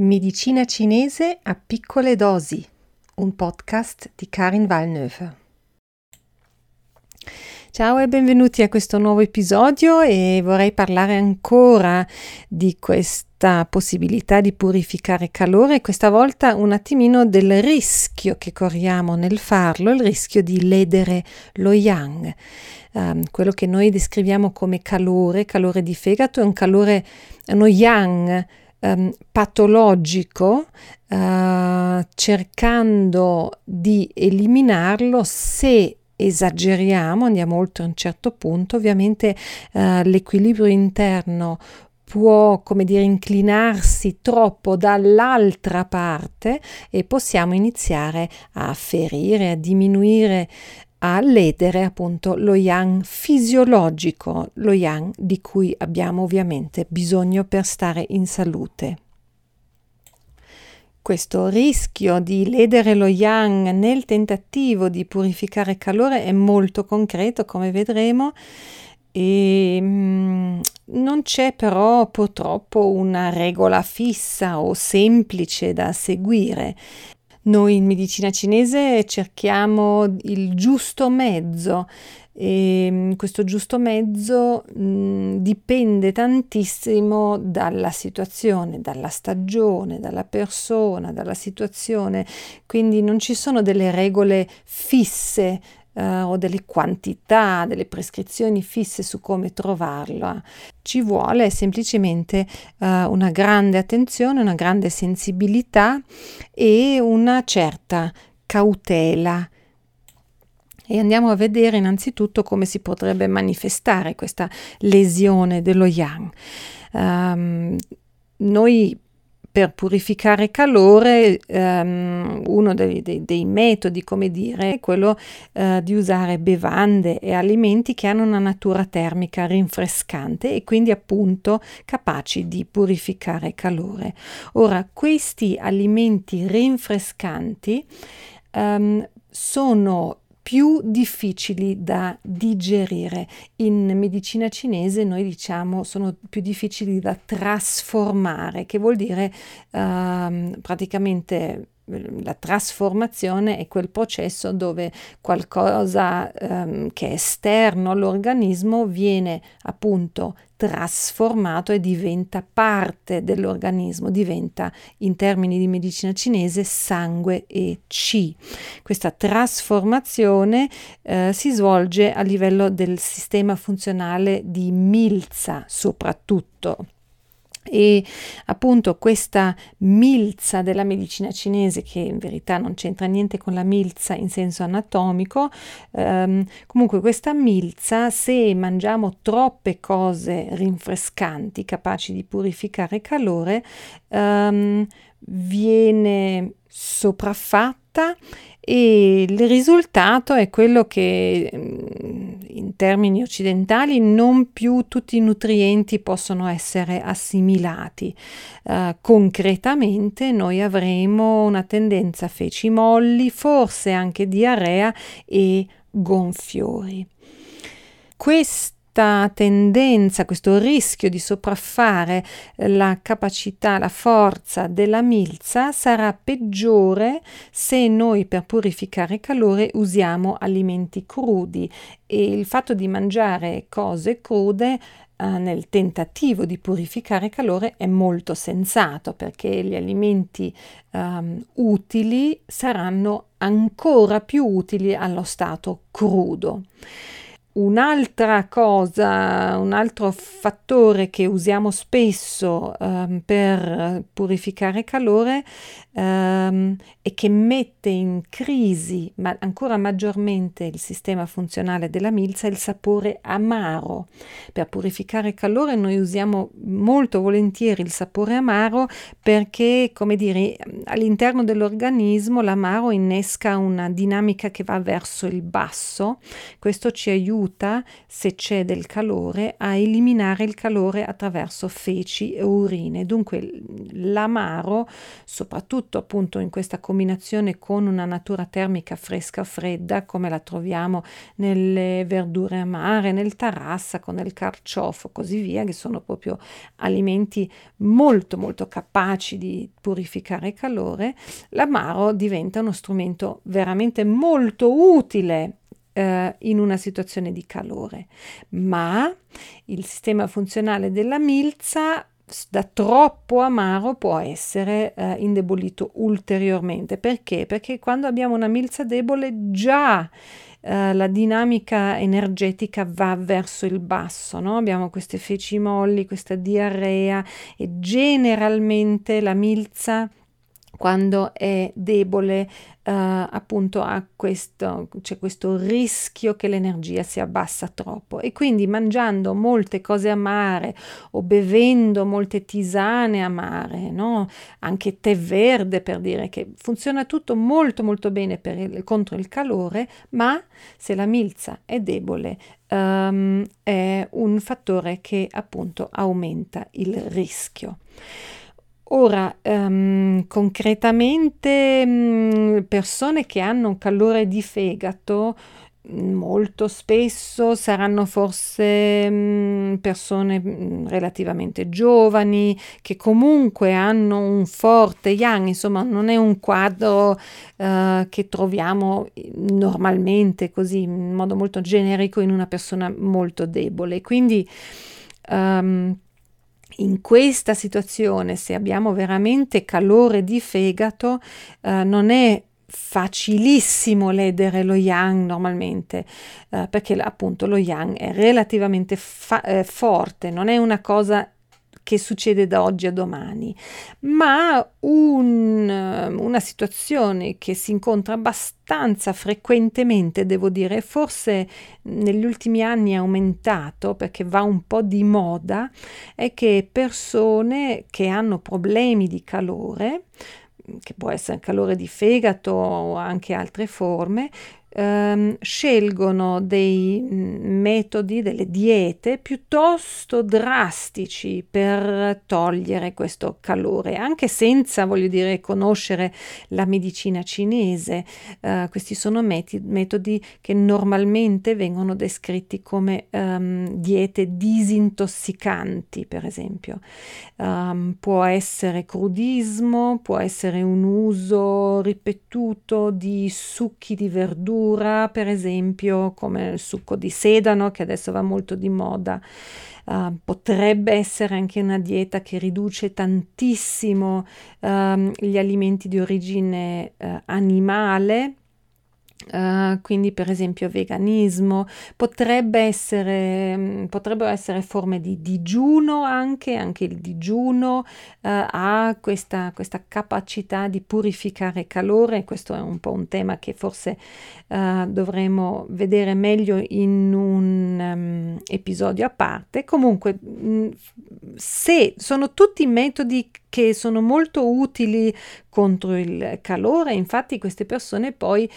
Medicina cinese a piccole dosi, un podcast di Karin Valneuve. Ciao e benvenuti a questo nuovo episodio e vorrei parlare ancora di questa possibilità di purificare calore, questa volta un attimino del rischio che corriamo nel farlo, il rischio di ledere lo yang. Um, quello che noi descriviamo come calore, calore di fegato, è un calore, uno yang um, patologico, uh, cercando di eliminarlo. Se esageriamo, andiamo oltre un certo punto, ovviamente uh, l'equilibrio interno può, come dire, inclinarsi troppo dall'altra parte e possiamo iniziare a ferire, a diminuire a ledere appunto lo yang fisiologico, lo yang di cui abbiamo ovviamente bisogno per stare in salute. Questo rischio di ledere lo yang nel tentativo di purificare calore è molto concreto, come vedremo, e mm, non c'è però purtroppo una regola fissa o semplice da seguire. Noi in medicina cinese cerchiamo il giusto mezzo e mm, questo giusto mezzo mh, mm, dipende tantissimo dalla situazione, dalla stagione, dalla persona, dalla situazione, quindi non ci sono delle regole fisse uh, o delle quantità, delle prescrizioni fisse su come trovarla. Ci vuole semplicemente uh, una grande attenzione, una grande sensibilità e una certa cautela. E andiamo a vedere innanzitutto come si potrebbe manifestare questa lesione dello yang. Um, noi per purificare calore, um, uno dei, dei, dei, metodi, come dire, è quello uh, di usare bevande e alimenti che hanno una natura termica rinfrescante e quindi appunto capaci di purificare calore. Ora, questi alimenti rinfrescanti um, sono più difficili da digerire. In medicina cinese noi diciamo sono più difficili da trasformare, che vuol dire uh, praticamente la trasformazione è quel processo dove qualcosa um, che è esterno all'organismo viene appunto trasformato e diventa parte dell'organismo, diventa in termini di medicina cinese sangue e chi. Questa trasformazione eh, si svolge a livello del sistema funzionale di milza soprattutto e appunto questa milza della medicina cinese, che in verità non c'entra niente con la milza in senso anatomico, ehm, comunque questa milza, se mangiamo troppe cose rinfrescanti capaci di purificare calore, ehm, viene sopraffatta e il risultato è quello che mm, termini occidentali non più tutti i nutrienti possono essere assimilati. Uh, concretamente noi avremo una tendenza a feci molli, forse anche diarrea e gonfiori. Questo questa tendenza, questo rischio di sopraffare la capacità, la forza della milza sarà peggiore se noi per purificare calore usiamo alimenti crudi e il fatto di mangiare cose crude eh, nel tentativo di purificare calore è molto sensato perché gli alimenti um, utili saranno ancora più utili allo stato crudo. Un'altra cosa, un altro fattore che usiamo spesso um, per purificare calore um, e che mette in crisi, ma ancora maggiormente il sistema funzionale della milza è il sapore amaro. Per purificare calore noi usiamo molto volentieri il sapore amaro perché, come dire, all'interno dell'organismo l'amaro innesca una dinamica che va verso il basso. Questo ci aiuta aiuta, se c'è del calore, a eliminare il calore attraverso feci e urine. Dunque l'amaro, soprattutto appunto in questa combinazione con una natura termica fresca o fredda, come la troviamo nelle verdure amare, nel tarassaco, nel carciofo, così via, che sono proprio alimenti molto molto capaci di purificare calore, l'amaro diventa uno strumento veramente molto utile eh, in una situazione di calore, ma il sistema funzionale della milza da troppo amaro può essere eh, indebolito ulteriormente. Perché? Perché quando abbiamo una milza debole già eh, la dinamica energetica va verso il basso, no? abbiamo queste feci molli, questa diarrea e generalmente la milza quando è debole, uh, appunto ha questo, c'è questo rischio che l'energia si abbassa troppo e quindi mangiando molte cose amare o bevendo molte tisane amare, no? anche tè verde per dire che funziona tutto molto molto bene il, contro il calore, ma se la milza è debole um, è un fattore che appunto aumenta il rischio. Ora, um, concretamente, um, persone che hanno un calore di fegato molto spesso saranno forse um, persone relativamente giovani che comunque hanno un forte yang, insomma non è un quadro uh, che troviamo normalmente così in modo molto generico in una persona molto debole. Quindi um, in questa situazione, se abbiamo veramente calore di fegato, eh, non è facilissimo ledere lo yang normalmente eh, perché appunto lo yang è relativamente fa- eh, forte, non è una cosa che succede da oggi a domani, ma un, una situazione che si incontra abbastanza frequentemente, devo dire, forse negli ultimi anni è aumentato perché va un po' di moda, è che persone che hanno problemi di calore, che può essere calore di fegato o anche altre forme, ehm, scelgono dei mm, metodi, delle diete piuttosto drastici per togliere questo calore, anche senza, voglio dire, conoscere la medicina cinese. Eh, questi sono metodi, metodi che normalmente vengono descritti come um, diete disintossicanti, per esempio. Um, può essere crudismo, può essere un uso ripetuto di succhi di verdura, verdura, per esempio come il succo di sedano che adesso va molto di moda. Uh, potrebbe essere anche una dieta che riduce tantissimo uh, gli alimenti di origine uh, animale Uh, quindi per esempio veganismo, potrebbe essere, mm, potrebbero essere forme di digiuno anche, anche il digiuno uh, ha questa, questa, capacità di purificare calore, questo è un po' un tema che forse uh, dovremo vedere meglio in un um, episodio a parte. Comunque, mh, mm, se sono tutti metodi che sono molto utili contro il calore, infatti queste persone poi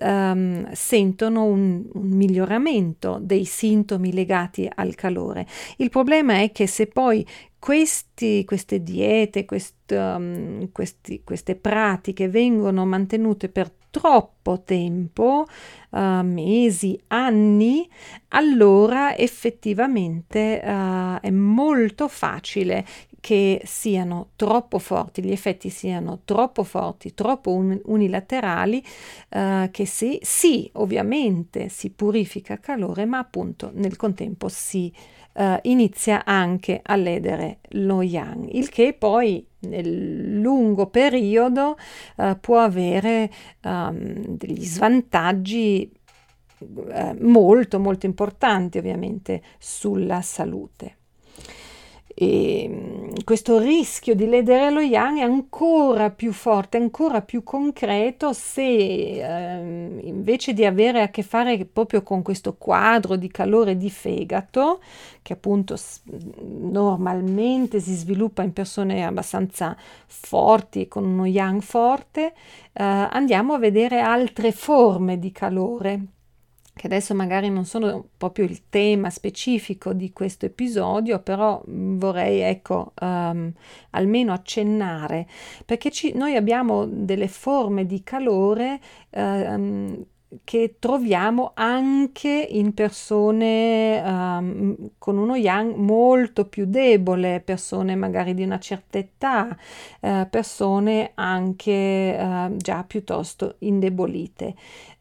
um, sentono un, un, miglioramento dei sintomi legati al calore. Il problema è che se poi questi, queste diete, quest, um, questi, queste pratiche vengono mantenute per troppo tempo, uh, mesi, anni, allora effettivamente uh, è molto facile che siano troppo forti, gli effetti siano troppo forti, troppo un- unilaterali, uh, che sì, sì, ovviamente si purifica calore, ma appunto nel contempo si uh, inizia anche a ledere lo yang, il che poi nel lungo periodo uh, può avere um, degli svantaggi molto molto importanti ovviamente sulla salute. E mm, questo rischio di ledere lo yang è ancora più forte, ancora più concreto se eh, invece di avere a che fare proprio con questo quadro di calore di fegato, che appunto normalmente si sviluppa in persone abbastanza forti con uno yang forte, eh, andiamo a vedere altre forme di calore che adesso magari non sono proprio il tema specifico di questo episodio, però vorrei ecco um, almeno accennare, perché ci, noi abbiamo delle forme di calore um, che troviamo anche in persone um, con uno yang molto più debole, persone magari di una certa età, uh, persone anche uh, già piuttosto indebolite.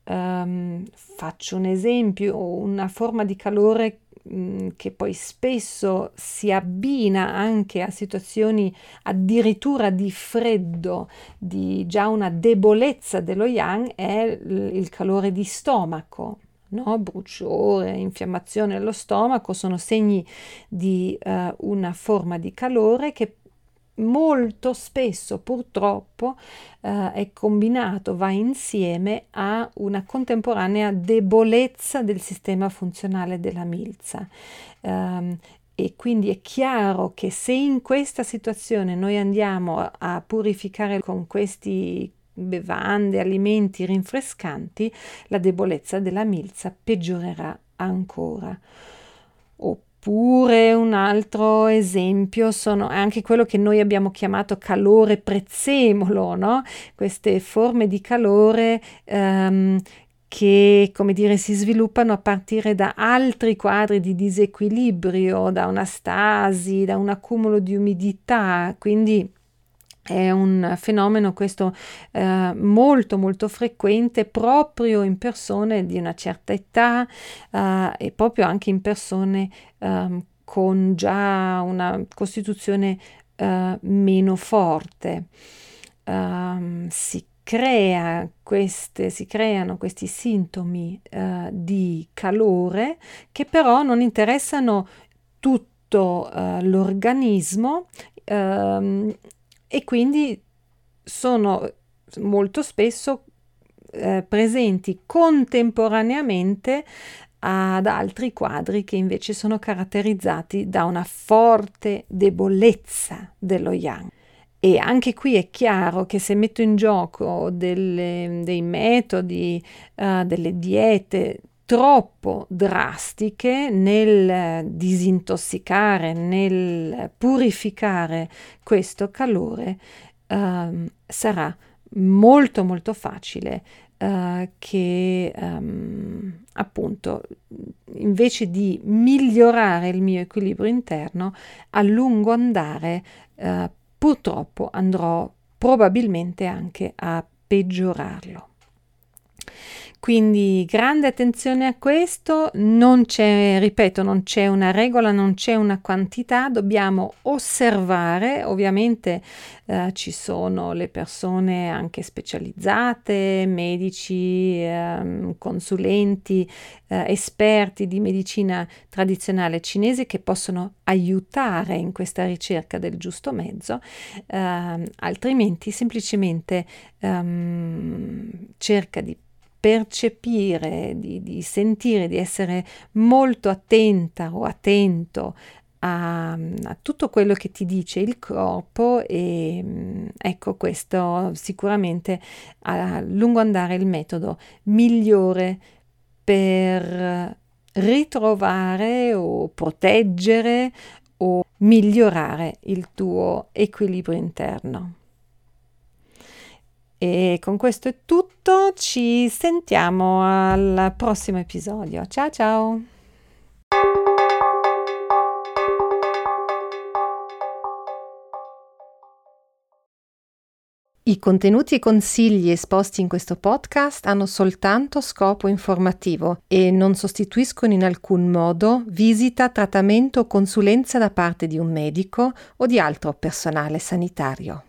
Um, faccio un esempio, una forma di calore mm, che poi spesso si abbina anche a situazioni addirittura di freddo, di già una debolezza dello yang, è il calore di stomaco. No? Bruciore, infiammazione allo stomaco sono segni di uh, una forma di calore che molto spesso purtroppo eh, è combinato, va insieme a una contemporanea debolezza del sistema funzionale della milza. Um, e quindi è chiaro che se in questa situazione noi andiamo a purificare con questi bevande, alimenti rinfrescanti, la debolezza della milza peggiorerà ancora. Oppure Oppure un altro esempio sono anche quello che noi abbiamo chiamato calore prezzemolo, no? queste forme di calore um, che, come dire, si sviluppano a partire da altri quadri di disequilibrio, da una stasi, da un accumulo di umidità, quindi è un fenomeno questo eh, molto molto frequente proprio in persone di una certa età eh, e proprio anche in persone eh, con già una costituzione eh, meno forte. Um, si, crea queste, si creano questi sintomi uh, di calore che però non interessano tutto uh, l'organismo uh, e quindi sono molto spesso eh, presenti contemporaneamente ad altri quadri che invece sono caratterizzati da una forte debolezza dello yang. E anche qui è chiaro che se metto in gioco delle, dei metodi, uh, delle diete troppo drastiche nel disintossicare, nel purificare questo calore, um, sarà molto molto facile uh, che um, appunto invece di migliorare il mio equilibrio interno a lungo andare uh, purtroppo andrò probabilmente anche a peggiorarlo. Quindi grande attenzione a questo, non c'è, ripeto, non c'è una regola, non c'è una quantità, dobbiamo osservare, ovviamente eh, ci sono le persone anche specializzate, medici, eh, consulenti, eh, esperti di medicina tradizionale cinese che possono aiutare in questa ricerca del giusto mezzo, ehm, altrimenti semplicemente um, cerca di percepire, di, di sentire, di essere molto attenta o attento a, a, tutto quello che ti dice il corpo e ecco questo sicuramente a lungo andare il metodo migliore per ritrovare o proteggere o migliorare il tuo equilibrio interno. E con questo è tutto, ci sentiamo al prossimo episodio. Ciao ciao! I contenuti e consigli esposti in questo podcast hanno soltanto scopo informativo e non sostituiscono in alcun modo visita, trattamento o consulenza da parte di un medico o di altro personale sanitario.